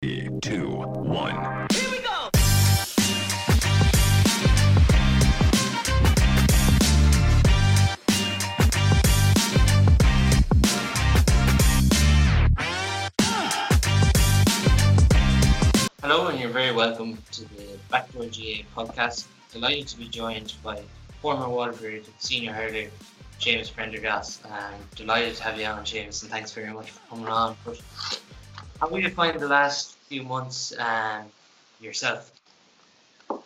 two, one. Here we go. Hello, and you're very welcome to the Backdoor GAA podcast. Delighted to be joined by former Waterford senior hurler Seamus Prendergast. And delighted to have you on, Seamus, and thanks very much for coming on. But how will you find the last few months um, yourself? Uh,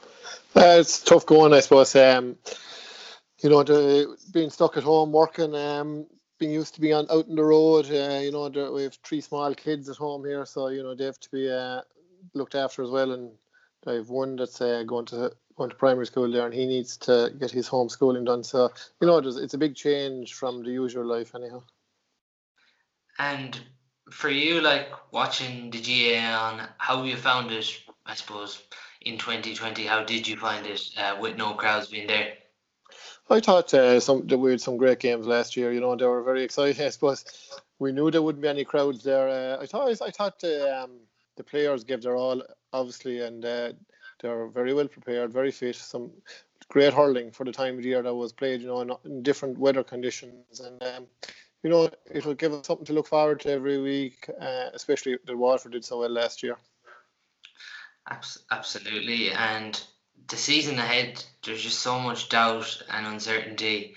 it's tough going, I suppose. Um, you know, the, being stuck at home working, um, being used to being on out on the road. Uh, you know, the, we have three small kids at home here, so you know they have to be uh, looked after as well. And I have one that's uh, going to going to primary school there, and he needs to get his homeschooling done. So you know, it's, it's a big change from the usual life, anyhow. And for you, like watching the GAA on, how you found it, I suppose, in 2020? How did you find it uh, with no crowds being there? I thought uh, some we had some great games last year. You know, and they were very exciting. I suppose we knew there wouldn't be any crowds there. Uh, I thought I thought um, the players gave their all, obviously, and uh, they were very well prepared, very fit. Some great hurling for the time of year that was played. You know, in, in different weather conditions, and um, you know, it will give us something to look forward to every week, uh, especially the Waterford did so well last year. Absolutely, and the season ahead, there's just so much doubt and uncertainty.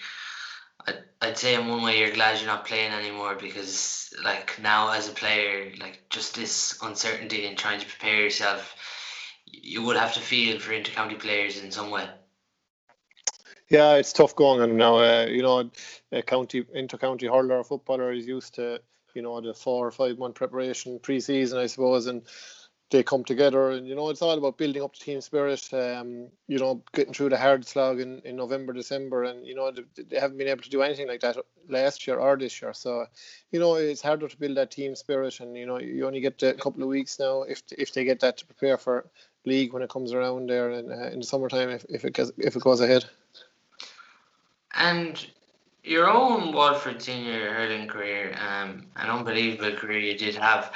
I'd, I'd say in one way you're glad you're not playing anymore because like now as a player, like just this uncertainty and trying to prepare yourself, you would have to feel for intercounty players in some way. Yeah, it's tough going. On now. Uh, you know, a county inter-county hurler or footballer is used to you know the four or five month preparation pre-season, I suppose, and they come together. And you know it's all about building up the team spirit um you know getting through the hard slog in, in november december. And you know they, haven't been able to do anything like that last year or this year. So you know it's harder to build that team spirit. And you know you only get a couple of weeks now if if they get that to prepare for league when it comes around there in, uh, in the summertime if, if it goes if it goes ahead And your own Waterford senior hurling career, um, an unbelievable career you did have.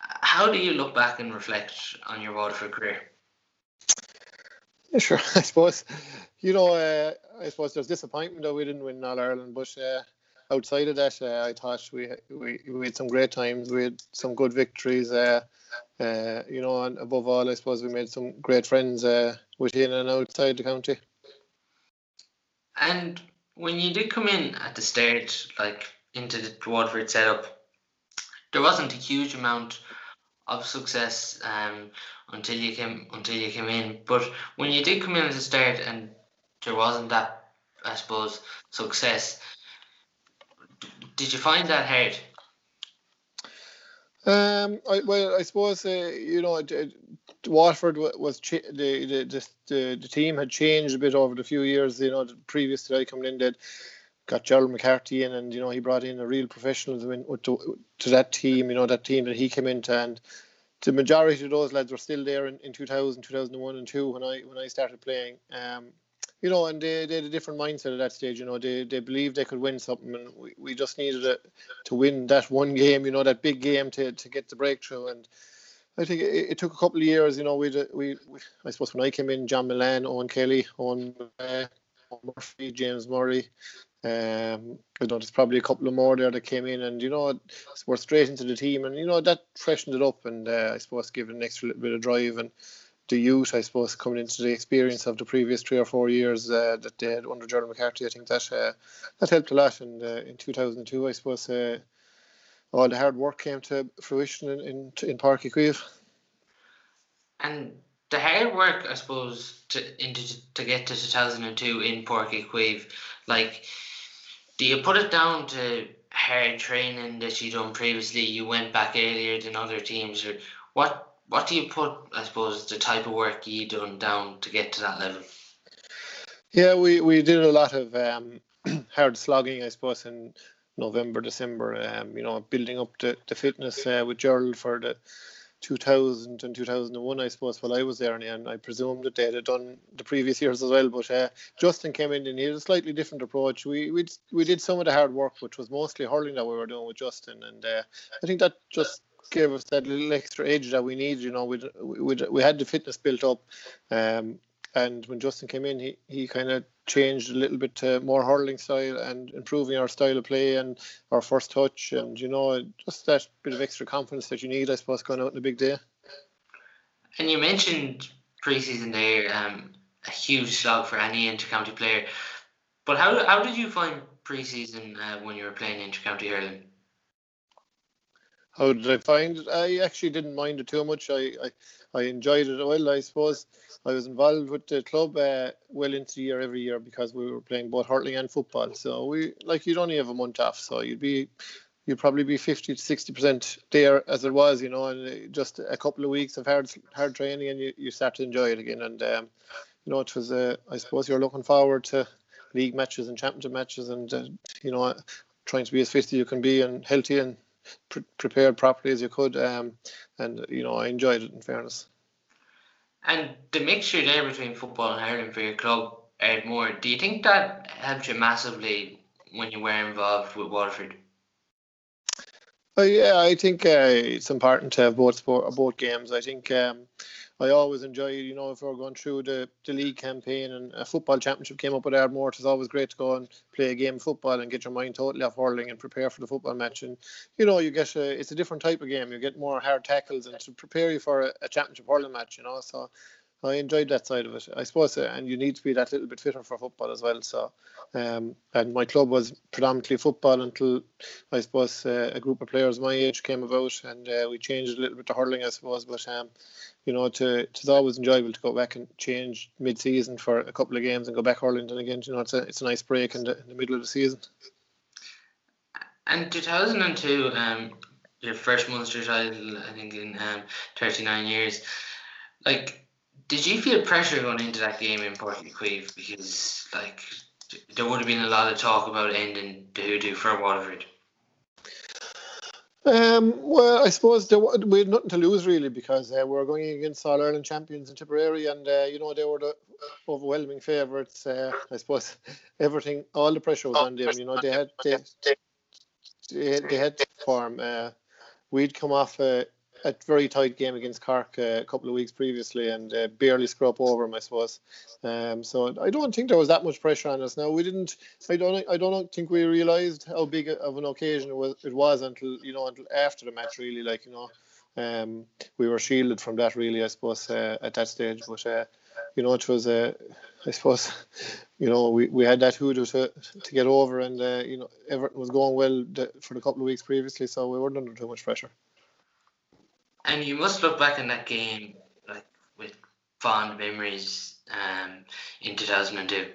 How do you look back and reflect on your Waterford career? Yeah, sure. I suppose, you know, uh, I suppose there's disappointment that we didn't win All Ireland, but uh, outside of that, uh, I thought we, we we had some great times. We had some good victories. Uh, uh, you know, and above all, I suppose we made some great friends uh, within and outside the county. And when you did come in at the start, like into the Waterford setup, there wasn't a huge amount of success um, until you came until you came in. But when you did come in at the start and there wasn't that, I suppose, success, did you find that hard? Um, I, well, I suppose uh, you know it, it, Waterford wa- was the, the the the the team had changed a bit over the few years. You know, previous to I coming in, they got Gerald McCarthy in, and you know he brought in a real professionalism in, to, to that team. You know that team that he came into, and the majority of those lads were still there in, in 2000, 2001 and two when I when I started playing. Um, you know, and they, they had a different mindset at that stage. You know, they they believed they could win something, and we, we just needed it to win that one game. You know, that big game to, to get the breakthrough. And I think it, it took a couple of years. You know, we we, we I suppose when I came in, John Mullane, Eoin Kelly, Eoin, uh, Eoin Murphy, James Murray. Um, you know, there's probably a couple of more there that came in, and you know, we're straight into the team, and you know that freshened it up, and uh, I suppose give it an extra little bit of drive and the youth, I suppose, coming into the experience of the previous three or four years uh, that they had under Gerald McCarthy, I think that uh, that helped a lot. And uh, in 2002, I suppose, uh, all the hard work came to fruition in in, in Páirc Uí Chaoimh. And the hard work, I suppose, to into to get to 2002 in Páirc Uí Chaoimh, like, do you put it down to hard training that you done previously? You went back earlier than other teams, or what? What do you put, I suppose, the type of work you done down to get to that level? Yeah, we, we did a lot of um, hard slogging, I suppose, in November, December. Um, you know, building up the, the fitness uh, with Gerald for the 2000 and 2001, I suppose, while I was there, and, I presume that they had done the previous years as well. But uh, Justin came in and he had a slightly different approach. We we we did some of the hard work, which was mostly hurling that we were doing with Justin, and uh, I think that just gave us that little extra edge that we needed. You know, we we we had the fitness built up, um, and when Justin came in, he he kind of changed a little bit to more hurling style and improving our style of play and our first touch, and you know, just that bit of extra confidence that you need, I suppose, going out in a big day. And you mentioned preseason there, um, a huge slog for any intercounty player. But how how did you find preseason uh, when you were playing intercounty hurling? How did I find it? I actually didn't mind it too much. I, I, I enjoyed it well, I suppose. I was involved with the club uh, well into the year every year because we were playing both hurling and football. So we like you'd only have a month off, so you'd be you'd probably be 50 to 60 percent there as it was, you know, and just a couple of weeks of hard hard training and you, you start to enjoy it again. And um, you know, it was uh, I suppose you're looking forward to league matches and championship matches, and uh, you know, trying to be as fit as you can be and healthy and pre- prepared properly as you could. Um, and you know, I enjoyed it in fairness. And the mixture there between football and hurling for your club, Ardmore, do you think that helped you massively when you were involved with Waterford? Oh yeah, I think uh, it's important to have both sport, both games. I think um, I always enjoy, you know, if we're going through the, the league campaign and a football championship came up with Ardmore, it's always great to go and play a game of football and get your mind totally off hurling and prepare for the football match. And, you know, you get a, it's a different type of game. You get more hard tackles and to prepare you for a, a championship hurling match, you know. So I enjoyed that side of it. I suppose, uh, and you need to be that little bit fitter for football as well. So, um, and my club was predominantly football until I suppose uh, a group of players my age came about, and uh, we changed a little bit to hurling, I suppose. But um, you know, to it's always enjoyable to go back and change mid-season for a couple of games and go back hurling. And again, you know, it's a it's a nice break in the, in the middle of the season. And 2002, um, your first Munster title, I think, in um, 39 years. Like, did you feel pressure going into that game in Páirc Uí Because, like, there would have been a lot of talk about ending the hoodoo for Waterford. Um, well, I suppose there, we had nothing to lose really because uh, we were going against All Ireland champions in Tipperary, and uh, you know they were the overwhelming favourites. Uh, I suppose everything, all the pressure was on them. You know they had they, they, they had to perform. Uh, we'd come off a, a very tight game against Cork uh, a couple of weeks previously and uh, barely screw over them, I suppose. Um, so I don't think there was that much pressure on us. Now we didn't. I don't. I don't think we realised how big of an occasion it was. It was until you know until after the match, really. Like you know, um, we were shielded from that really, I suppose, uh, at that stage. But uh, you know, it was. Uh, I suppose, you know, we, we had that hoodoo to, to get over, and uh, you know everything was going well for the couple of weeks previously, so we weren't under too much pressure. And you must look back in that game like with fond memories um, in 2002.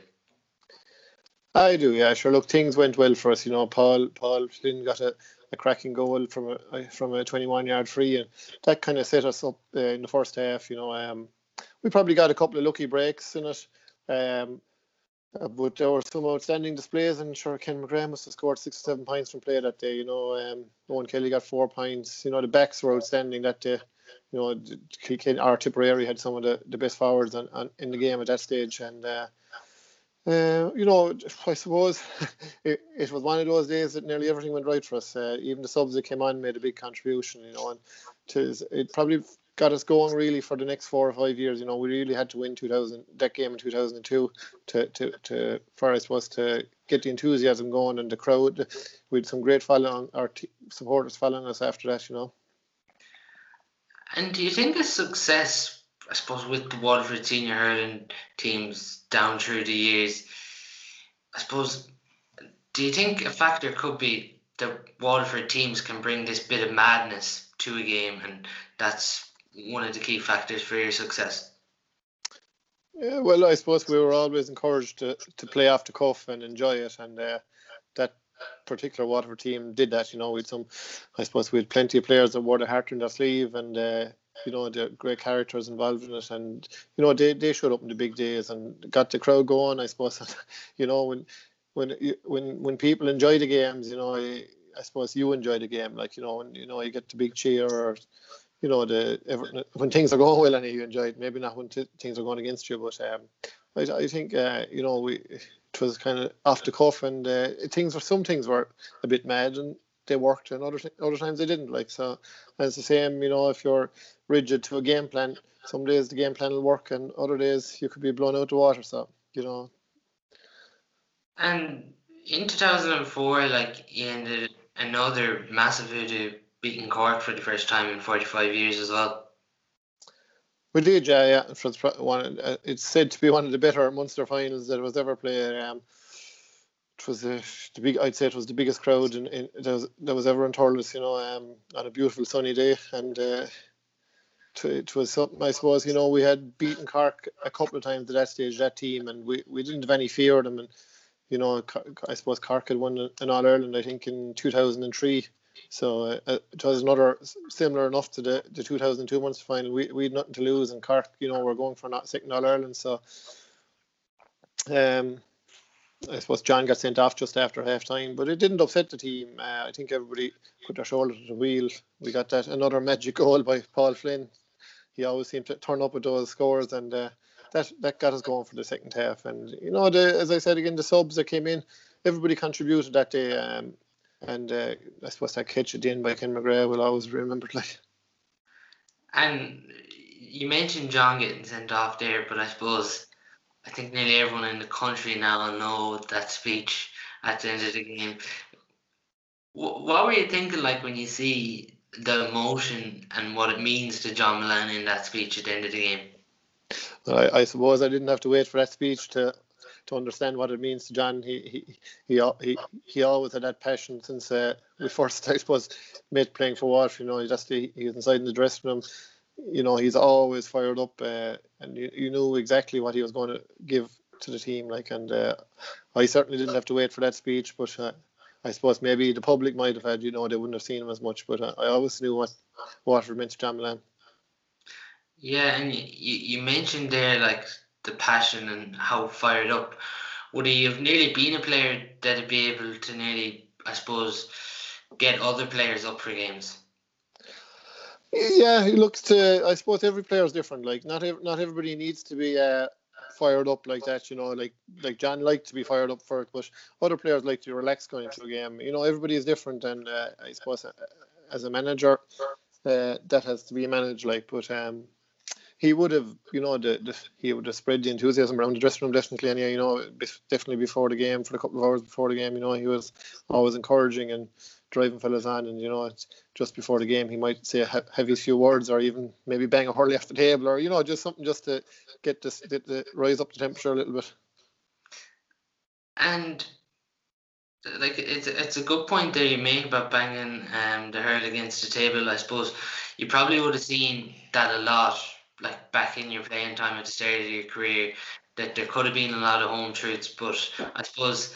I do, yeah. Sure. Look, things went well for us. You know, Paul Paul Flynn got a, a cracking goal from a from a 21 yard free, and that kind of set us up uh, in the first half. You know, um, we probably got a couple of lucky breaks in it. Um, uh, but there were some outstanding displays, and sure, Ken McGrath must have scored six or seven points from play that day. You know, um, Eoin Kelly got four points. You know, the backs were outstanding that day. You know, Kilkenny, our Tipperary had some of the, the best forwards on, on, in the game at that stage, and uh, uh, you know, I suppose it, it was one of those days that nearly everything went right for us. Uh, even the subs that came on made a big contribution. You know, and to, it probably got us going really for the next four or five years. You know, we really had to win 2000 that game in 2002 to to to for us was to get the enthusiasm going and the crowd. We had some great following our t- supporters following us after that. You know. And do you think a success, I suppose, with the Waterford senior hurling teams down through the years, I suppose, do you think a factor could be that Waterford teams can bring this bit of madness to a game, and that's one of the key factors for your success? Yeah, well, I suppose we were always encouraged to, to play off the cuff and enjoy it, and uh, that particular Waterford team did that. You know, with some, I suppose we had plenty of players that wore the heart in their sleeve, and uh, you know, the great characters involved in it, and you know, they, they showed up in the big days and got the crowd going. I suppose, you know, when when when when people enjoy the games, you know, I, I suppose you enjoy the game, like you know, when you know you get the big cheer or you know the when things are going well and you enjoy it. Maybe not when t- things are going against you, but um, I, I think uh, you know we it was kind of off the cuff and uh, things were some things were a bit mad and they worked, and other other times they didn't. Like so, and it's the same. You know, if you're rigid to a game plan, some days the game plan will work, and other days you could be blown out the water. So you know. And in 2004, like you ended another massive beating Cork for the first time in 45 years as well. We did, yeah, yeah. For one, uh, it's said to be one of the better Munster finals that was ever played. Um, it was the big. I'd say it was the biggest crowd in, in that, was, that was ever in Thurles, you know, um, on a beautiful sunny day, and uh, it, was something. I suppose you know we had beaten Cork a couple of times at that stage, that team, and we, we didn't have any fear of them. And you know, I suppose Cork had won an All Ireland, I think, in 2003 so uh, uh, it was another similar enough to the, the 2002 Munster final. We we had nothing to lose, and Cork, you know, we're going for not second All Ireland. So, um, I suppose John got sent off just after half time, but it didn't upset the team. Uh, I think everybody put their shoulder to the wheel. We got that another magic goal by Paul Flynn. He always seemed to turn up with those scores, and uh, that that got us going for the second half. And you know, the, as I said again, the subs that came in, everybody contributed that day. Um, and uh, I suppose that catch at the end by Ken McGrath will always be remembered. Like, and you mentioned John getting sent off there, but I suppose I think nearly everyone in the country now know that speech at the end of the game. What were you thinking like when you see the emotion and what it means to John Mullane in that speech at the end of the game? I, I suppose I didn't have to wait for that speech to to understand what it means to John. He he he he, he always had that passion since uh, we first, I suppose, made playing for Waterford. You know, he just he, he was inside in the dressing room. You know, he's always fired up, uh, and you, you knew exactly what he was going to give to the team. Like, and uh, I certainly didn't have to wait for that speech, but. Uh, I suppose maybe the public might have had, you know, they wouldn't have seen him as much, but uh, I always knew what Waterford meant to John Mullane. Yeah, and you, you mentioned there like the passion and how fired up. Would he have nearly been a player that'd be able to nearly, I suppose, get other players up for games? Yeah, he looks to. I suppose every player is different. Like not ev- not everybody needs to be uh, fired up like that. You know, like like John liked to be fired up for it, but other players like to relax going into a game. You know, everybody is different, and uh, I suppose uh, as a manager, uh, that has to be managed. Like, but um, he would have, you know, the, the, he would have spread the enthusiasm around the dressing room definitely. And yeah, you know, definitely before the game, for a couple of hours before the game, you know, he was always encouraging and driving fellas on. And you know, just before the game, he might say a heavy few words or even maybe bang a hurley off the table or you know, just something just to get this get the rise up the temperature a little bit. And like it's it's a good point there you make about banging um the hurl against the table. I suppose you probably would have seen that a lot like back in your playing time at the start of your career that there could have been a lot of home truths, but I suppose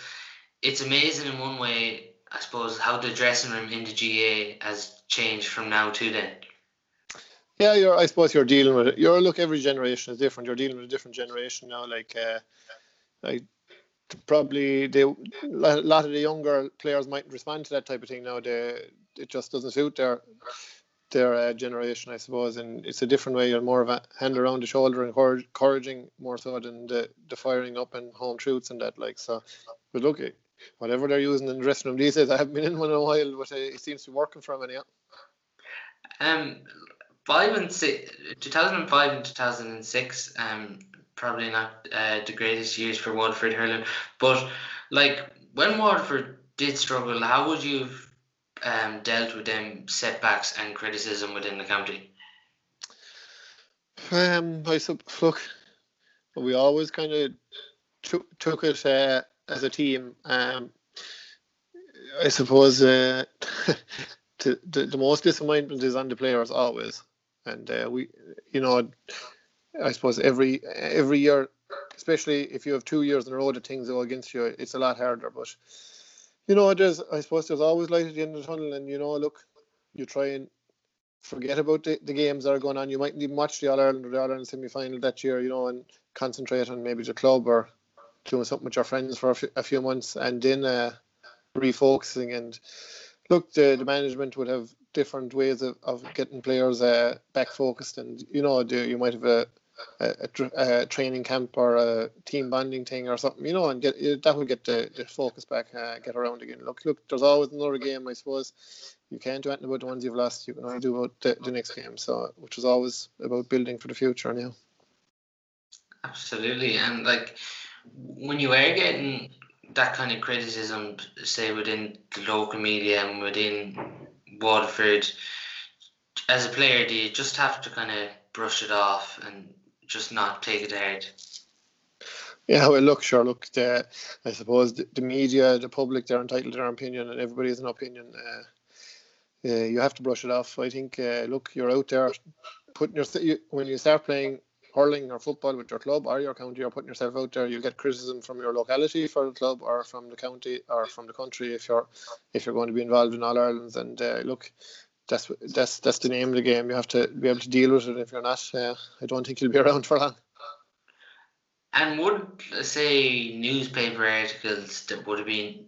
it's amazing in one way. I suppose how the dressing room in the GAA has changed from now to then. Yeah, you're. I suppose you're dealing with it. You're look. Every generation is different. You're dealing with a different generation now. Like, uh, like probably they a lot of the younger players might respond to that type of thing now. They it just doesn't suit their their uh, generation, I suppose, and it's a different way. You're more of a hand around the shoulder, and encouraging more so than the, the firing up and home truths and that. Like so, but look, whatever they're using in the dressing room these days, I haven't been in one in a while, but it seems to be working for them anyhow. Um, five and six, 2005 and 2006, um, probably not uh, the greatest years for Waterford hurling, but like when Waterford did struggle, how would you um, dealt with them setbacks and criticism within the county? Um, I sub- look, we always kind of took took it uh, as a team. Um, I suppose uh, the, the most disappointment is on the players always, and uh, we, you know, I suppose every every year, especially if you have two years in a row that things go against you, it's a lot harder. But you know, there's I suppose there's always light at the end of the tunnel, and you know, look, you try and forget about the, the games that are going on. You might even watch the All Ireland or the All Ireland semi final that year, you know, and concentrate on maybe the club or doing something with your friends for a, f- a few months, and then uh, refocusing. And look, the, the management would have different ways of, of getting players uh, back focused, and you know, the, you might have a, a, a, training camp or a team bonding thing or something, you know, and get that will get the, the focus back, uh, get around again. Look, look, there's always another game, I suppose. You can't do anything about the ones you've lost. You can only do about the, the next game. So, which is always about building for the future now. Absolutely, and like when you are getting that kind of criticism, say within the local media and within Waterford, as a player, do you just have to kind of brush it off and just not take it hard? Yeah, well, look, sure, look, the, I suppose the, the, media, the public, they're entitled to their opinion, and everybody has an opinion. Uh, uh, you have to brush it off. I think, uh, look, you're out there putting your you, when you start playing hurling or football with your club or your county, you're putting yourself out there. You'll get criticism from your locality for the club or from the county or from the country if you're if you're going to be involved in All Ireland's. And uh, look, that's that's that's the name of the game. You have to be able to deal with it. If you're not, uh, I don't think you'll be around for long. And would say newspaper articles that would have been,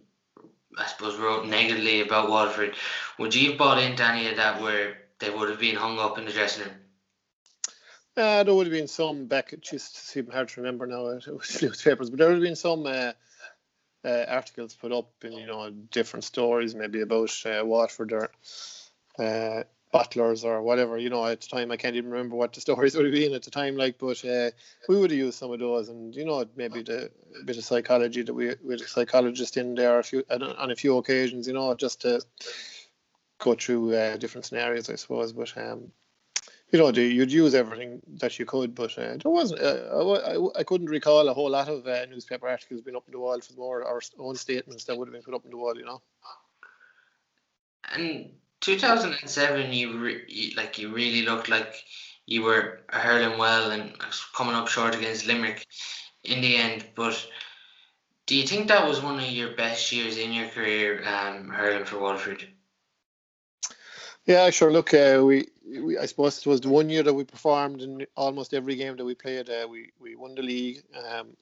I suppose, wrote negatively about Waterford, would you have bought into any of that where they would have been hung up in the dressing room? Uh, there would have been some back. Just even hard to remember now. It was newspapers, but there would have been some uh, uh, articles put up in you know different stories, maybe about uh, Waterford or uh, butlers or whatever. You know, at the time I can't even remember what the stories would have been at the time. Like, but uh, we would have used some of those, and you know, maybe the bit of psychology that we with a psychologist in there a few on a few occasions. You know, just to go through uh, different scenarios, I suppose. But um, you know, you'd use everything that you could, but uh, there wasn't. Uh, I, I couldn't recall a whole lot of uh, newspaper articles being up on the wall for more our own statements that would have been put up on the wall. You know. And 2007, you, re- you like you really looked like you were hurling well and coming up short against Limerick in the end. But do you think that was one of your best years in your career, um, hurling for Waterford? Yeah, sure. Look, uh, we, we, I suppose it was the one year that we performed in almost every game that we played. Uh, we we won the league. Um,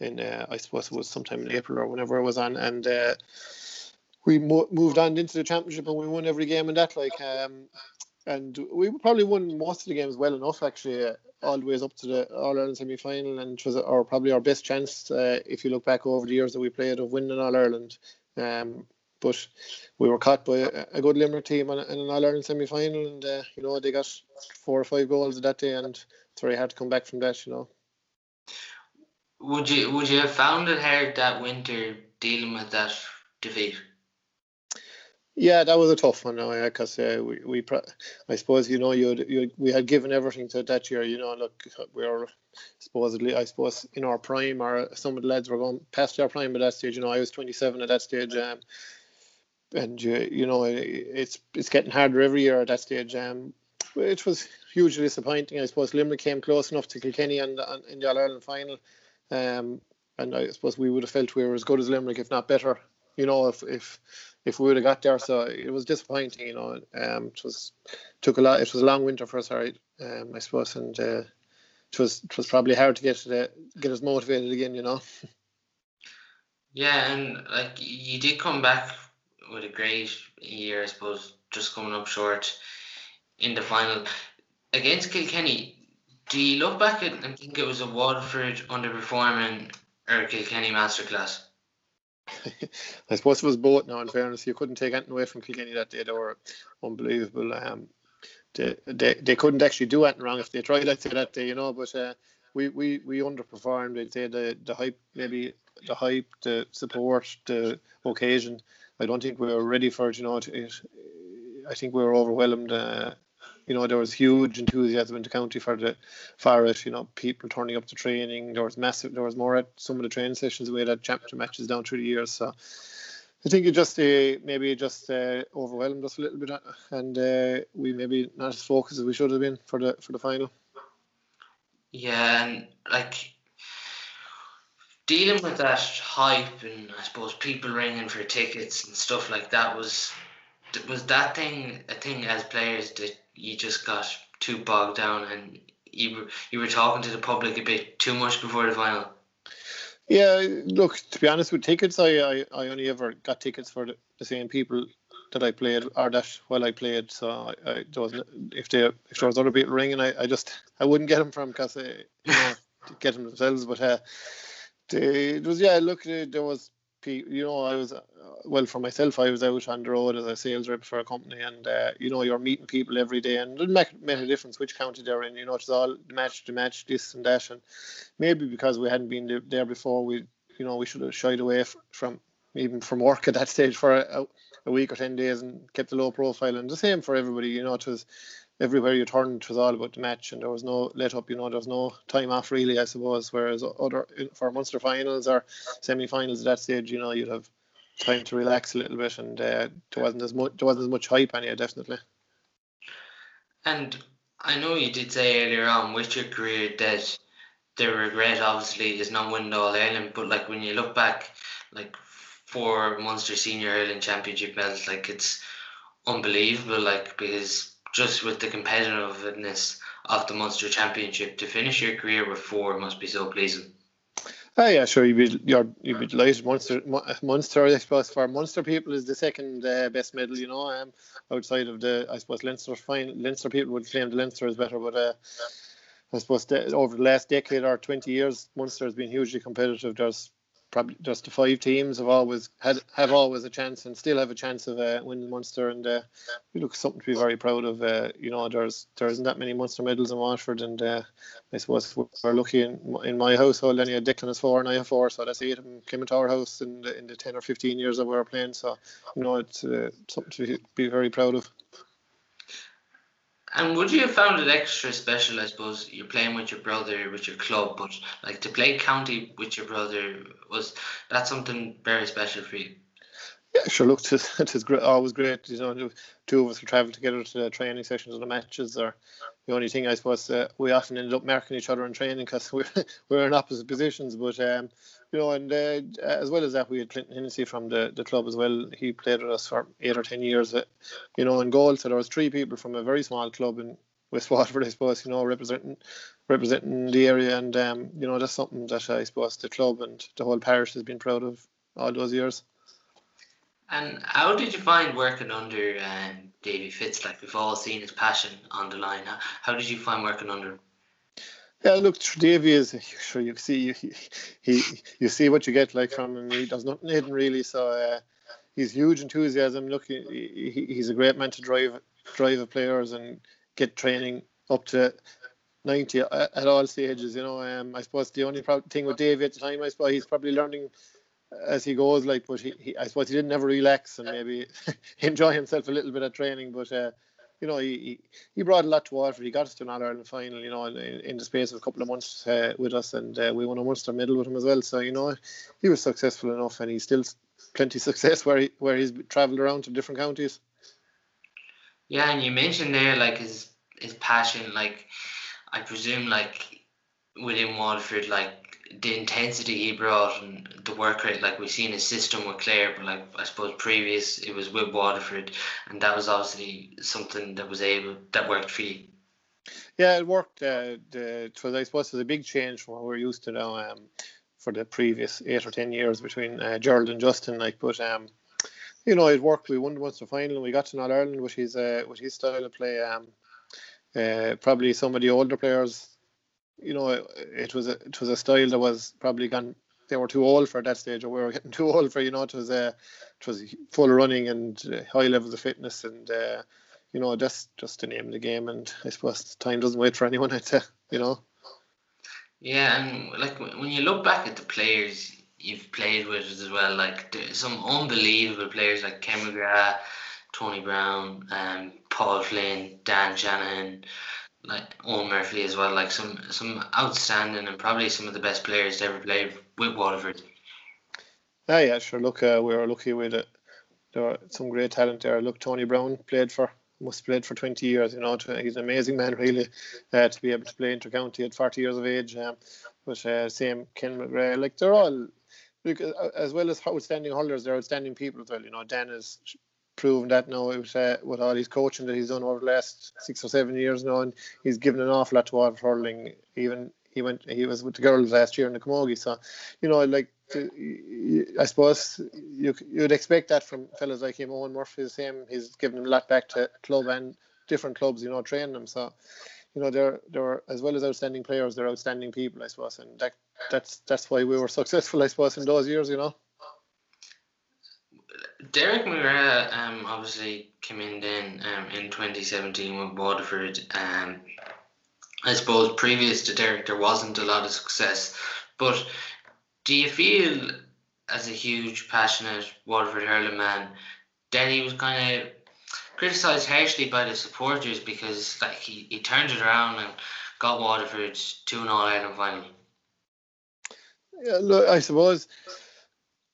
in uh, I suppose it was sometime in April or whenever it was on, and uh, we mo- moved on into the championship and we won every game in that. Like, um, and we probably won most of the games well enough actually, uh, all the ways up to the All Ireland semi final, and it was our probably our best chance uh, if you look back over the years that we played of winning All Ireland. Um, but we were caught by a, good Limerick team in, an All Ireland semi final, and uh, you know they got four or five goals that day, and it's very hard to come back from that. You know. Would you would you have found it hard that winter dealing with that defeat? Yeah, that was a tough one, now, because uh, we, we, I suppose you know, you, we had given everything to that year. You know, look, we were supposedly, I suppose, in our prime, or some of the lads were going past their prime at that stage. You know, I was 27 at that stage, um, and you, you know, it's it's getting harder every year at that stage. Um, it was hugely disappointing. I suppose Limerick came close enough to Kilkenny and in the All Ireland final, um, and I suppose we would have felt we were as good as Limerick, if not better. You know, if if if we would have got there. So it was disappointing, you know. Um, it was took a lot. It was a long winter for us, right? Um, I suppose, and uh, it was it was probably hard to get to get us motivated again, you know. Yeah, and like you did come back with a great year, I suppose, just coming up short in the final against Kilkenny. Do you look back at and think it was a Waterford underperforming or Kilkenny masterclass? I suppose it was both now, in fairness. You couldn't take anything away from Kilkenny that day. They were unbelievable. Um, they, they, they couldn't actually do anything wrong if they tried, I'd say that day, you know. But uh, we, we, we underperformed. I'd say the, the hype, maybe the hype, the support, the occasion. I don't think we were ready for it, you know. It, it I think we were overwhelmed. Uh, you know, there was huge enthusiasm in the county for the for it. You know, people turning up to training. There was massive. There was more at some of the training sessions we had at championship matches down through the years. So I think it just uh, maybe just uh, overwhelmed us a little bit, uh, and uh, we maybe not as focused as we should have been for the for the final. Yeah, and like dealing with that hype and I suppose people ringing for tickets and stuff like that was was that thing a thing as players that you just got too bogged down and you were, you were talking to the public a bit too much before the final? Yeah, look, to be honest with tickets, I, I, I only ever got tickets for the, the same people that I played or that while I played. So I, I there was if they if there was other people ringing, I, I just I wouldn't get them from because you know get them themselves. But uh, they, it was yeah. Look, there was you know, I was uh, well for myself. I was out on the road as a sales rep for a company, and uh, you know, you're meeting people every day, and it make, made a difference which county they're in. You know, it's all match to match, this and that, and maybe because we hadn't been there before, we you know we should have shied away from even from work at that stage for a, a week or ten days and kept a low profile. And the same for everybody. You know, it was everywhere you turned, it was all about the match, and there was no let up. You know, there was no time off really, I suppose. Whereas other for Munster finals or semi-finals at that stage, you know, you'd have time to relax a little bit, and uh, there wasn't as much there wasn't as much hype you, definitely. And I know you did say earlier on with your career that the regret obviously is not winning All Ireland, but like when you look back, like four Munster Senior Ireland Championship medals, like it's unbelievable, like because just with the competitiveness of the Munster Championship to finish your career with four must be so pleasing. Oh yeah, sure. You'd be you're you'd be delighted. Munster, Munster, I suppose for Munster people is the second uh, best medal. You know, um, outside of the, I suppose Leinster fine. Leinster people would claim the Leinster is better, but uh, I suppose the, over the last decade or twenty years, Munster has been hugely competitive. There's probably just the five teams have always had have always a chance and still have a chance of uh, winning Munster and uh, we look something to be very proud of. Uh, you know, there's there isn't that many Munster medals in Waterford and uh, I suppose we're lucky in in my household. Anyway, Declan has four and I have four, so that's eight them came into our house in the, in the ten or fifteen years that we were playing. So you know, it's uh, something to be very proud of. And would you have found it extra special? I suppose you're playing with your brother, with your club, but like to play county with your brother was that something very special for you? Yeah, sure. Look, it is always great. You know, two of us would travel together to the training sessions and the matches. Or the only thing I suppose uh, we often ended up marking each other in training because we're we're in opposite positions. But um, you know, and uh, as well as that, we had Clinton Hennessy from the, the club as well. He played with us for eight or ten years. Uh, you know, in goal. So there was three people from a very small club in West Waterford, I suppose. You know, representing representing the area, and um, you know, that's something that I suppose the club and the whole parish has been proud of all those years. And how did you find working under um, Davy Fitz? Like we've all seen his passion on the line. How, how did you find working under? Yeah, look, Davy is sure you see he, he you see what you get like from him. He does nothing hidden really, so uh, he's huge enthusiasm. Look, he, he, he's a great man to drive drive the players and get training up to 90 at all stages. You know, um, I suppose the only thing with Davy at the time, I suppose he's probably learning as he goes. Like, but he, he I suppose he didn't ever relax and maybe enjoy himself a little bit at training. But uh, you know, he, he brought a lot to Waterford. He got us to an All Ireland final, you know, in, in, the space of a couple of months uh, with us, and uh, we won a Munster medal with him as well. So you know, he was successful enough, and he's still plenty success where he where he's travelled around to different counties. Yeah, and you mentioned there like his his passion, like I presume like within Waterford, like the intensity he brought and the work rate, like we've seen his system with Clare, but like I suppose previous it was with Waterford, and that was obviously something that was able that worked for you. Yeah, it worked. Uh, the, it was, I suppose, it was a big change from what we're used to now. Um, for the previous eight or ten years between uh, Gerald and Justin, like, but um, you know, it worked. We won once the final, and we got to All Ireland with his uh, with his style of play. Um, uh, probably some of the older players you know, it was a it was a style that was probably gone. They were too old for that stage, or we were getting too old for. You know, it was a uh, it was full running and uh, high levels of fitness, and uh, you know, that's just the name of the game. And I suppose time doesn't wait for anyone. I'd say, you know. Yeah, and like when you look back at the players you've played with as well, like some unbelievable players like Ken McGrath, Tony Browne, um, Paul Flynn, Dan Shanahan like Eoin Murphy as well, like some some outstanding and probably some of the best players to ever play with Waterford. Yeah, yeah, sure. Look, uh, we were lucky with it. There were some great talent there. Look, Tony Browne played for must played for 20 years. You know, he's an amazing man, really, uh, to be able to play intercounty at 40 years of age. Um, but uh, same Ken McGrath, like they're all, look, as well as outstanding holders, they're outstanding people as well. You know, Dan is proven that now with, uh, with all his coaching that he's done over the last six or seven years now, and he's given an awful lot to Waterford hurling. Even he went he was with the girls last year in the Camogie. So, you know, like I suppose you you'd expect that from fellas like him. Eoin Murphy the same. He's given a lot back to club and different clubs. You know, training them. So, you know, they're they're as well as outstanding players, they're outstanding people. I suppose, and that that's that's why we were successful. I suppose in those years. You know. Derek Muir um, obviously came in then um, in 2017 with Waterford. Um, I suppose previous to Derek, there wasn't a lot of success. But do you feel, as a huge, passionate Waterford hurling man, that he was kind of criticised harshly by the supporters because like he, he turned it around and got Waterford to an All Ireland final? Yeah, look, I suppose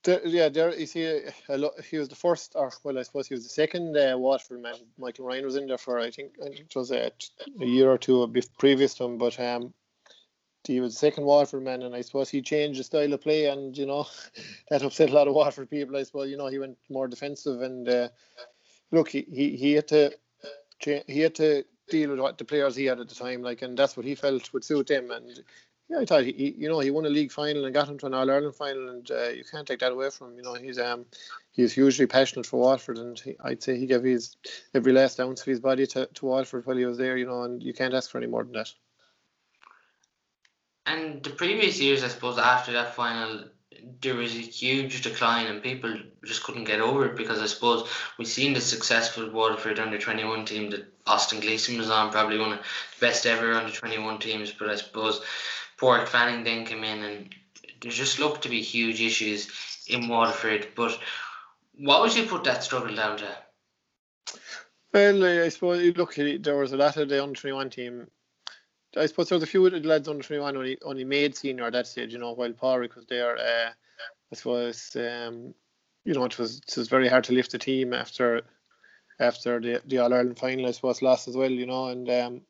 there, yeah, there see, a lot, he was the first, or well, I suppose he was the second uh, Waterford man. Michael Ryan was in there for, I think, it was a, a year or two previous to him, but um, he was the second Waterford man, and I suppose he changed the style of play, and you know, that upset a lot of Waterford people. I suppose you know he went more defensive, and uh, look, he, he he had to he had to deal with what the players he had at the time, like, and that's what he felt would suit him, and yeah, I thought he, you know, he won a league final and got him to an All Ireland final, and uh, you can't take that away from him. You know, he's um he's hugely passionate for Waterford, and he, I'd say he gave his every last ounce of his body to, to Waterford while he was there. You know, and you can't ask for any more than that. And the previous years, I suppose, after that final, there was a huge decline, and people just couldn't get over it because I suppose we've seen the successful Waterford under twenty one team that Austin Gleeson was on, probably one of the best ever under twenty one teams. But I suppose Padraig Fanning then came in, and there just looked to be huge issues in Waterford. But what would you put that struggle down to? Well, I suppose you look, there was a lot of the under 21 team. I suppose there was a few of the lads under 21 only, only made senior at that stage, you know, while Padraig was there. Uh, I suppose, um, you know, it was, it was very hard to lift the team after after the, the All Ireland final, I suppose, lost as well, you know, and um,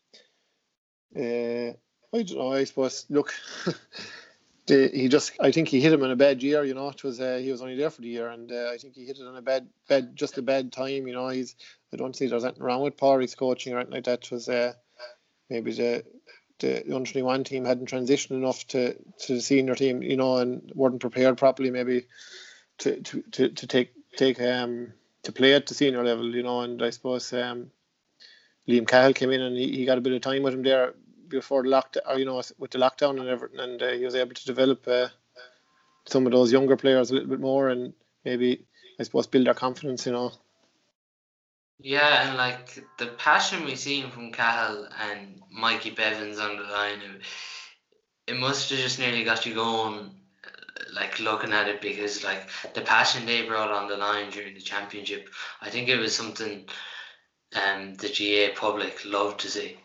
uh, I don't know. I suppose. Look, the, he just. I think he hit him in a bad year. You know, it was. Uh, he was only there for the year, and uh, I think he hit it in a bad, bad, just a bad time. You know, he's. I don't see there's anything wrong with Padraig's coaching or anything like that. It was uh, maybe the the under twenty one team hadn't transitioned enough to to the senior team. You know, and weren't prepared properly. Maybe to to to, to take take um to play at the senior level. You know, and I suppose um. Liam Cahill came in and he, he got a bit of time with him there before the lockdown, you know, with the lockdown and everything, and uh, he was able to develop uh, some of those younger players a little bit more, and maybe I suppose build their confidence, you know. Yeah, and like the passion we've seen from Cahill and Mikey Bevans on the line, it, must have just nearly got you going, like looking at it because like the passion they brought on the line during the championship, I think it was something um the GAA public loved to see.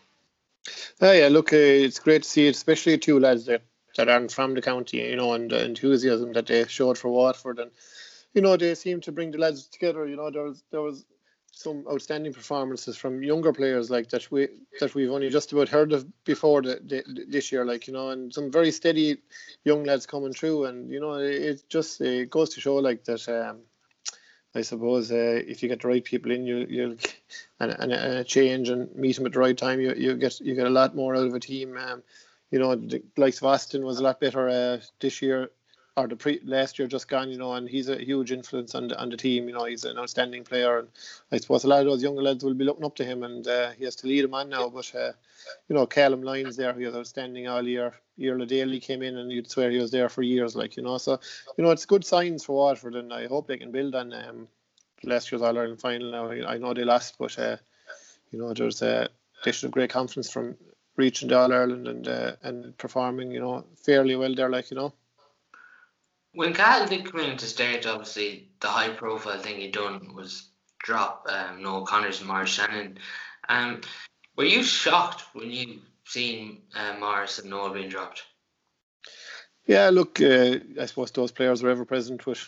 Oh, yeah, look, uh, it's great to see it, especially two lads that, that aren't from the county, you know, and the enthusiasm that they showed for Waterford. And, you know, they seem to bring the lads together. You know, there was, there was some outstanding performances from younger players like that we that we've only just about heard of before the, the, this year like you know and some very steady young lads coming through and you know it, it just it goes to show like that um, I suppose uh, if you get the right people in, you you and, and, and a change and meet them at the right time, you, you get you get a lot more out of a team. Um, you know, the likes of Austin was a lot better uh, this year or the pre last year just gone, you know, and he's a huge influence on the on the team. You know, he's an outstanding player, and I suppose a lot of those younger lads will be looking up to him, and uh, he has to lead them on now. But uh, you know, Calum Lyons there, he was outstanding all year. Iarlaith Daly came in, and you'd swear he was there for years, like you know. So you know, it's good signs for Waterford, and I hope they can build on um, last year's All Ireland final. Now I know they lost, but uh, you know, there's uh, they should have great confidence from reaching All Ireland and uh, and performing, you know, fairly well there, like you know when Cahill did come into stage, obviously the high profile thing he done was drop um, Noel Connors and Maurice Shanahan. Um, were you shocked when you seen uh, Maurice and Noel being dropped? Yeah, look, uh, I suppose those players were ever present, but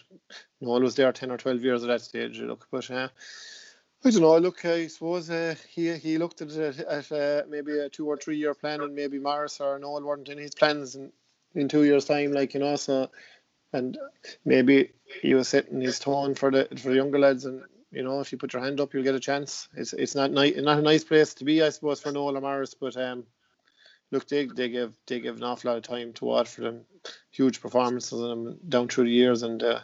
Noel was there 10 or 12 years at that stage. Look, but uh, I don't know. Look, I suppose uh, he he looked at at uh, maybe a two or three year plan, and maybe Maurice or Noel weren't in his plans in, in two years' time, like you know. So and maybe he was setting his tone for the for the younger lads. And you know, if you put your hand up, you'll get a chance. It's it's not nice, not a nice place to be, I suppose, for Noel Maurice, but um, look, they they give they give an awful lot of time to Waterford and huge performances them down through the years, and uh,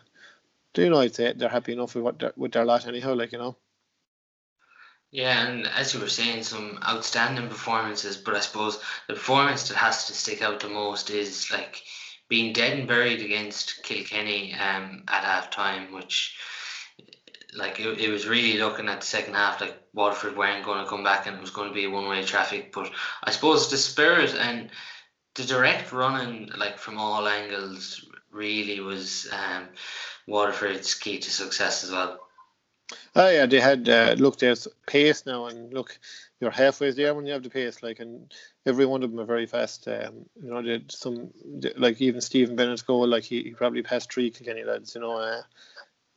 you know I'd say they're happy enough with what their, with their lot anyhow, like you know. Yeah, and as you were saying, some outstanding performances, but I suppose the performance that has to stick out the most is like being dead and buried against Kilkenny um, at half time, which like it, it was really looking at the second half like Waterford weren't going to come back and it was going to be one way traffic. But I suppose the spirit and the direct running like from all angles really was um, Waterford's key to success as well. Oh yeah, they had uh, look there's pace now, and look, you're halfway there when you have the pace. Like, and every one of them are very fast. Um, you know, did some like even Stephen Bennett's goal, like he, he probably passed three Kilkenny lads. You know, uh,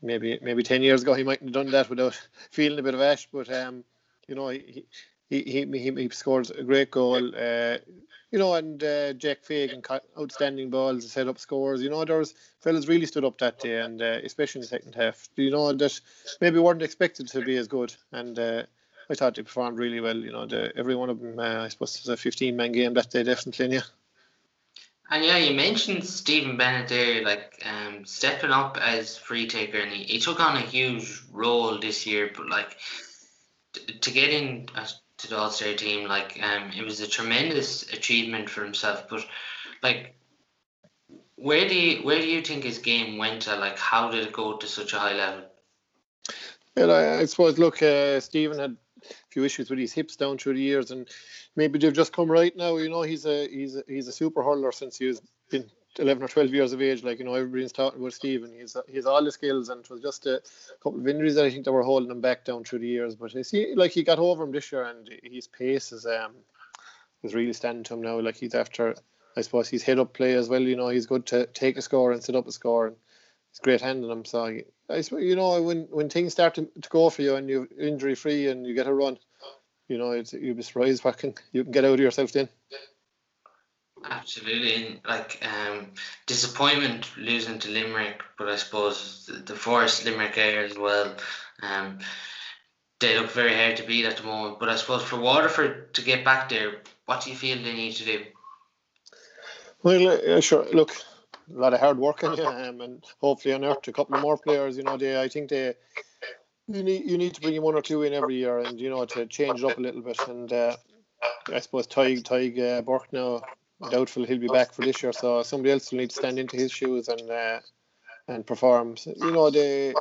maybe maybe ten years ago he mightn't have done that without feeling a bit of ash, but um, you know, he he he he, he scored a great goal. Uh, you know, and uh, Jack Fagan, caught outstanding balls, set up scores. You know, there's fellas really stood up that day, and uh, especially in the second half. You know that maybe weren't expected to be as good, and uh, I thought they performed really well. You know, the, every one of them. Uh, I suppose it's a 15 man game that day, definitely. Yeah. And yeah, you mentioned Stephen Bennett there, like um, stepping up as free taker, and he, he took on a huge role this year. But like t- to get in to the All Star team. Like, um, it was a tremendous achievement for himself. But like, where do you where do you think his game went to? Like, how did it go to such a high level? Well, I, I suppose look, uh, Stephen had a few issues with his hips down through the years, and maybe they've just come right now. You know, he's a he's a, he's a super hurler since he's been 11 or 12 years of age. Like, you know, everybody's talking about Stephen. He's he's all the skills, and it was just a couple of injuries I think that were holding him back down through the years. But I see, like, he got over him this year, and his pace is um is really standing to him now. Like, he's after, I suppose, he's head up play as well. You know, he's good to take a score and set up a score, and he's great handling him. So, I, I you know, when when things start to, to go for you and you're injury free and you get a run, you know, it's, you'll be surprised what can you can get out of yourself then. Absolutely, like um, disappointment losing to Limerick, but I suppose the, the Forest Limerick area as well. Um, they look very hard to beat at the moment, but I suppose for Waterford to get back there, what do you feel they need to do? Well, uh, sure. Look, a lot of hard work in um, and hopefully unearth a couple more players. You know, they I think they you need you need to bring one or two in every year, and you know to change it up a little bit. And uh, I suppose Tadhg Tadhg uh, Burke now doubtful he'll be back for this year. So somebody else will need to stand into his shoes and uh, and perform. So, you know, they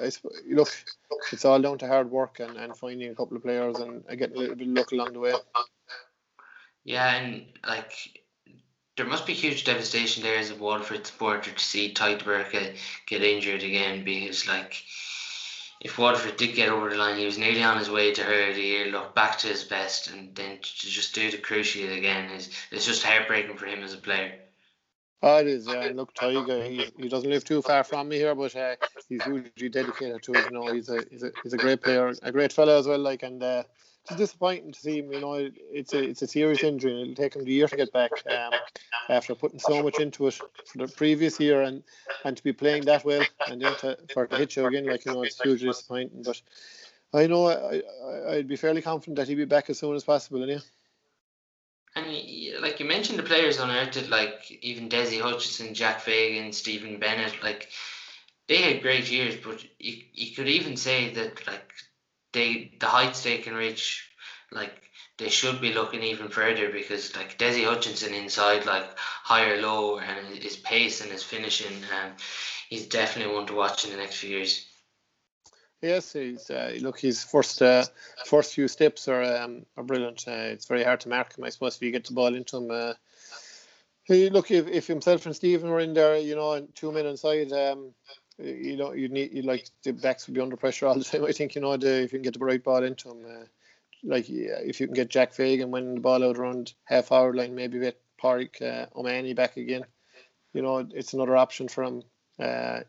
I, look, it's all down to hard work and, and finding a couple of players and getting a little bit of luck along the way. Yeah, and like there must be huge devastation there as a Waterford supporter to see Tadhg de Búrca get, get injured again because like if Waterford did get over the line, he was nearly on his way to her the year, look back to his best, and then to just do the cruciate again is it's just heartbreaking for him as a player. Oh, it is, yeah. And look, Tiger, he, he doesn't live too far from me here, but uh, he's hugely dedicated to it. You know, he's a he's a he's a great player, a great fellow as well. Like, and uh, it's disappointing to see him. You know, it's a it's a serious injury, and it'll take him a year to get back um, after putting so much into it for the previous year, and and to be playing that well, and then to, for the hit you again, like you know, it's hugely disappointing. But I know I, I I'd be fairly confident that he'd be back as soon as possible. Yeah. And like you mentioned, the players unearthed, like even Desi Hutchinson, Jack Fagan, Stephen Bennett, like they had great years. But you you could even say that like they the heights they can reach, like they should be looking even further because like Desi Hutchinson inside like higher low and his pace and his finishing, um, he's definitely one to watch in the next few years. Yes, he's uh, look his first uh, first few steps are um, are brilliant. Uh, it's very hard to mark him, I suppose, if you get the ball into him. Uh, look, if, if himself and Stephen were in there, you know, and two men inside, um, you know, you need you like the backs would be under pressure all the time. I think you know the, if you can get the right ball into him, uh, like yeah, if you can get Jack Fagan winning the ball out around half hour line, maybe get Pádraig uh, O'Mahony back again. You know, it's another option for him. Uh,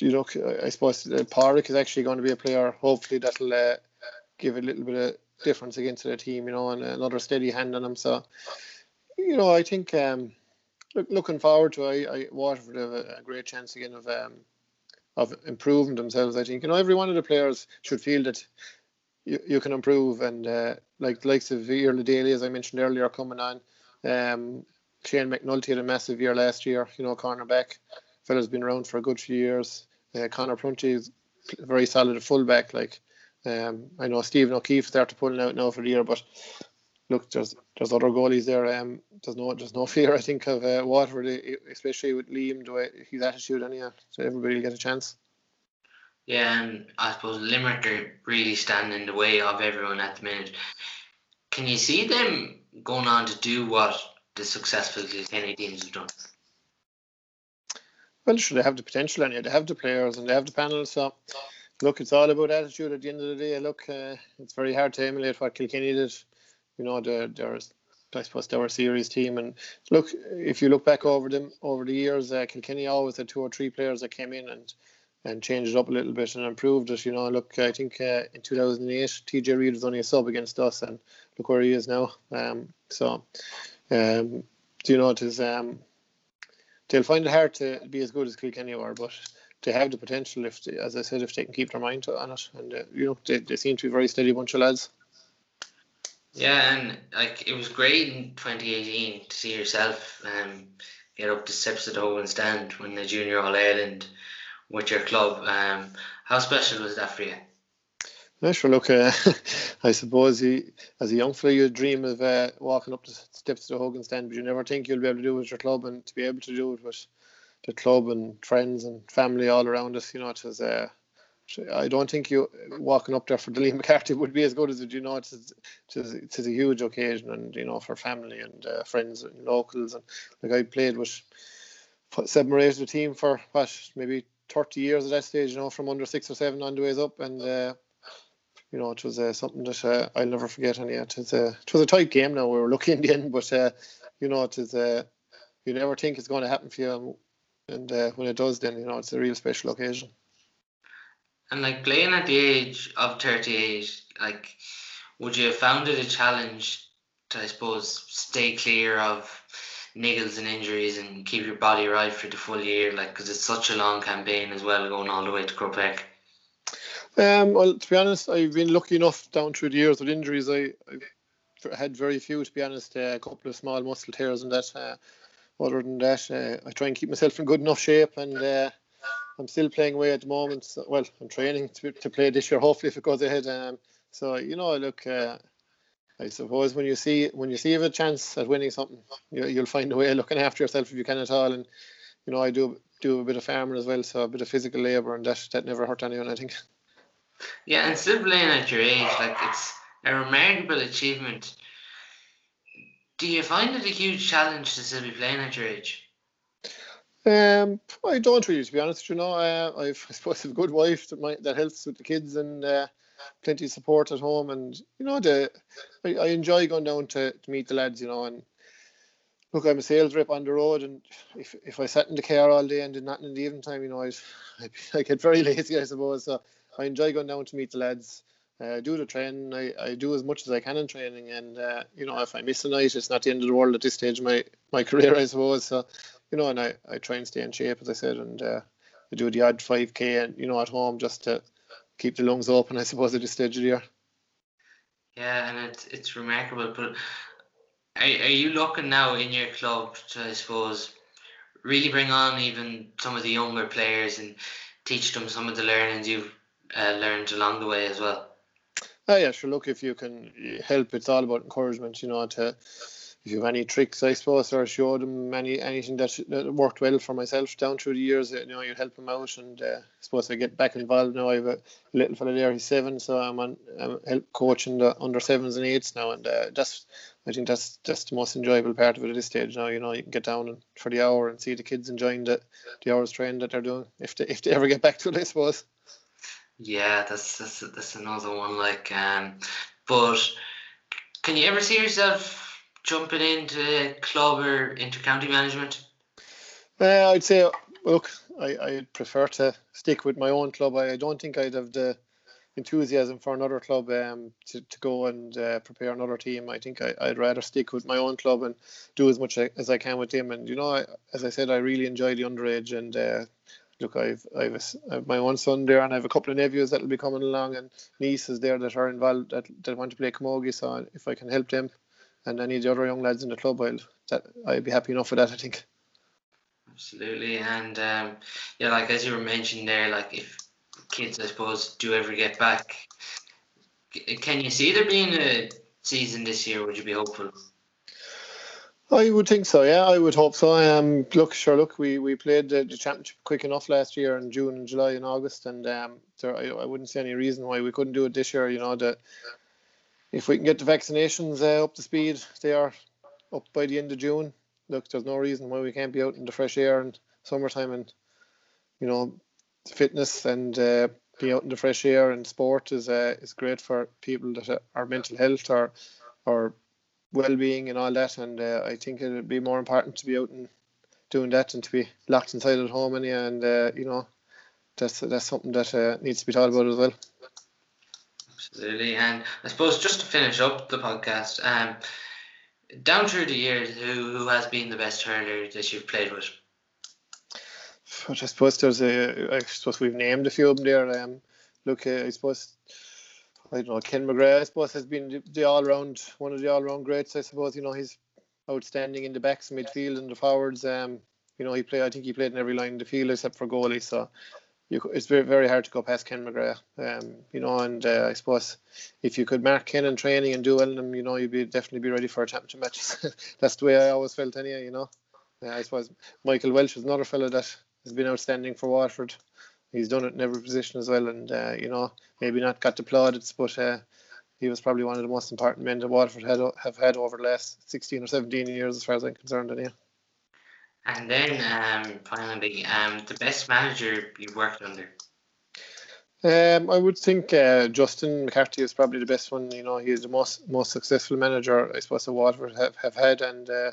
you know, I suppose Pádraig is actually going to be a player. Hopefully, that'll uh, give a little bit of difference against the team. You know, and another steady hand on him. So, you know, I think. Um, look, looking forward to I, I Waterford have a, a great chance again of um, of improving themselves. I think you know every one of the players should feel that you, you can improve. And uh, like likes of Iarlaith Daly, as I mentioned earlier, coming on. Um, Shane McNulty had a massive year last year, you know, cornerback. Fella's been around for a good few years. Uh, Conor Prunty is very solid at fullback. Like, um, I know Stephen O'Keeffe started pulling out now for the year, but look, there's there's other goalies there. Um, there's no there's no fear, I think, of uh, Waterford, especially with Liam, the way his attitude, anyhow. So everybody will get a chance. Yeah, and I suppose Limerick are really standing in the way of everyone at the minute. Can you see them going on to do what the successful Kilkenny teams have done? Well, sure, they have the potential and they have the players and they have the panel. So, look, it's all about attitude at the end of the day. Look, uh, it's very hard to emulate what Kilkenny did. You know, they're, they're I suppose they were a series team. And look, if you look back over them over the years, uh, Kilkenny always had two or three players that came in and and changed it up a little bit and improved it. You know, look, I think uh, in 2008, TJ Reid was only a sub against us, and look where he is now. Um, so, um, do you know it is? Um, they'll find it hard to be as good as Kilkenny are, but they have the potential if, they, as I said, if they can keep their mind on it, and uh, you know, they, they seem to be a very steady bunch of lads. Yeah, and like it was great in 2018 to see yourself um, get up to steps of the Hogan stand when the Junior All Ireland with your club. Um, how special was that for you? Yeah, sure. Look, uh, I suppose he, as a young fella, you dream of uh, walking up the steps to the Hogan stand, but you never think you'll be able to do it with your club, and to be able to do it with the club and friends and family all around us, you know, it was. Uh, I don't think you walking up there for Liam McCarthy would be as good as it. You know, it's it's, it's a huge occasion, and you know, for family and uh, friends and locals, and like I played with seven or eight of the team for what maybe 30 years at that stage, you know, from under six or seven on the ways up. And, uh, you know, it was uh, something that uh, I'll never forget. And yeah, it was, uh, it was a tight game now. We were lucky in the end, but, uh, you know, it is, uh, you never think it's going to happen for you. And uh, when it does, then, you know, it's a real special occasion. And like playing at the age of 38, like, would you have found it a challenge to, I suppose, stay clear of niggles and injuries and keep your body right for the full year? Like, because it's such a long campaign as well, going all the way to Park. Um, well, to be honest, I've been lucky enough down through the years with injuries. I, I've had very few, to be honest. Uh, a couple of small muscle tears and that. Uh, other than that, uh, I try and keep myself in good enough shape, and uh, I'm still playing away at the moment. So, well, I'm training to, to play this year. Hopefully, if it goes ahead. Um, so you know, look, uh, I suppose when you see when you see a chance at winning something, you, you'll find a way of looking after yourself if you can at all. And you know, I do do a bit of farming as well, so a bit of physical labour, and that that never hurt anyone, I think. Yeah, and still playing at your age, like it's a remarkable achievement. Do you find it a huge challenge to still be playing at your age? Um, I don't really, to be honest. You know, uh, I've I suppose a good wife that might that helps with the kids, and uh, plenty of support at home, and you know, the I, I enjoy going down to, to meet the lads, you know, and look, I'm a sales rep on the road, and if, if I sat in the car all day and did nothing in the evening time, you know, I'd, I'd, I get very lazy, I suppose. So I enjoy going down to meet the lads, uh, do the training. I, I do as much as I can in training, and uh, you know, if I miss a night, it's not the end of the world at this stage of my my career, I suppose. So you know, and I, I try and stay in shape, as I said, and uh, I do the odd 5k, and you know, at home just to keep the lungs open, I suppose, at this stage of the year. Yeah, and it's it's remarkable. But are, are you looking now in your club to, I suppose, really bring on even some of the younger players and teach them some of the learnings you've uh, learned along the way as well? Oh yeah, sure. Look, if you can help, it's all about encouragement. You know, to if you have any tricks, I suppose, or show them any anything that, that worked well for myself down through the years, you know, you help them out. And uh, I suppose I get back involved now. I have a little fella there, he's seven, so I'm on I'm help coaching the under sevens and eights now, and uh, that's I think that's that's the most enjoyable part of it at this stage now. You know, you can get down and, for the hour and see the kids enjoying the the hours training that they're doing if they if they ever get back to it, I suppose. Yeah, that's that's that's another one. Like, um, but can you ever see yourself? jumping into club or into county management? Uh, I'd say, look, I, I'd prefer to stick with my own club. I, I don't think I'd have the enthusiasm for another club um, to, to go and uh, prepare another team. I think I, would rather stick with my own club and do as much as I can with them. And, you know, I, as I said, I really enjoy the underage and uh, look, I've I've, my one son there, and I have a couple of nephews that'll be coming along, and nieces there that are involved that, that want to play camogie. So if I can help them, and any of the other young lads in the club, I'll that I'd be happy enough with that. I think. Absolutely, and um, yeah, like as you were mentioning there, like if kids, I suppose, do ever get back, can you see there being a season this year? Would you be hopeful? I would think so. Yeah, I would hope so. Um, look, sure. Look, we, we played the, the championship quick enough last year in June and July and August, and um, there, I, I wouldn't see any reason why we couldn't do it this year. You know that if we can get the vaccinations uh, up to speed, they are up by the end of June. Look, there's no reason why we can't be out in the fresh air and summertime and you know fitness and uh, be out in the fresh air and sport is uh, is great for people that are mental health or or well-being and all that. And uh, I think it would be more important to be out and doing that than to be locked inside at home. And, and uh, you know, that's that's something that uh, needs to be thought about as well. Absolutely. And I suppose just to finish up the podcast, um, down through the years, who, who has been the best hurler that you've played with? I suppose there's a. I suppose we've named a few of them there. Um, look, uh, I suppose I don't know, Ken McGrath, I suppose, has been the, all round, one of the all round greats, I suppose. You know, he's outstanding in the backs, midfield, and the forwards. Um, you know, he played, I think he played in every line in the field except for goalie. So you, it's very, very hard to go past Ken McGrath. Um, you know, and uh, I suppose if you could mark Ken in training and do well in him, you know, you'd be definitely be ready for a championship match. That's the way I always felt anyway, you know. Uh, I suppose Michael Walsh is another fellow that has been outstanding for Waterford he's done it in every position as well. And uh, you know, maybe not got the plaudits, but uh, he was probably one of the most important men that Waterford had have had over the last 16 or 17 years, as far as I'm concerned. Anyway. And then um, finally, um, the best manager you worked under. Um, I would think uh, Justin McCarthy is probably the best one. You know, he's the most most successful manager I suppose the Waterford have, have had, and uh,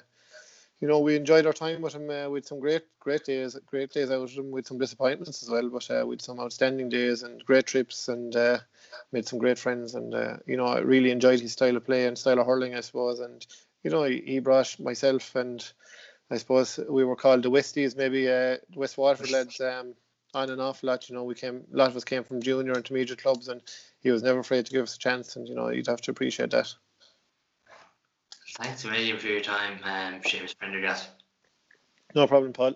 you know, we enjoyed our time with him uh, with some great, great days, great days out with him, with some disappointments as well, but uh, with some outstanding days and great trips and uh, made some great friends. And, uh, you know, I really enjoyed his style of play and style of hurling, I suppose. And, you know, he, he brought myself and I suppose we were called the Westies, maybe uh, West Waterford lads um, on and off a lot. You know, we came, a lot of us came from junior intermediate clubs and he was never afraid to give us a chance. And, you know, you'd have to appreciate that. Thanks a million for your time, um, Seamus Prendergast. No problem, Paul.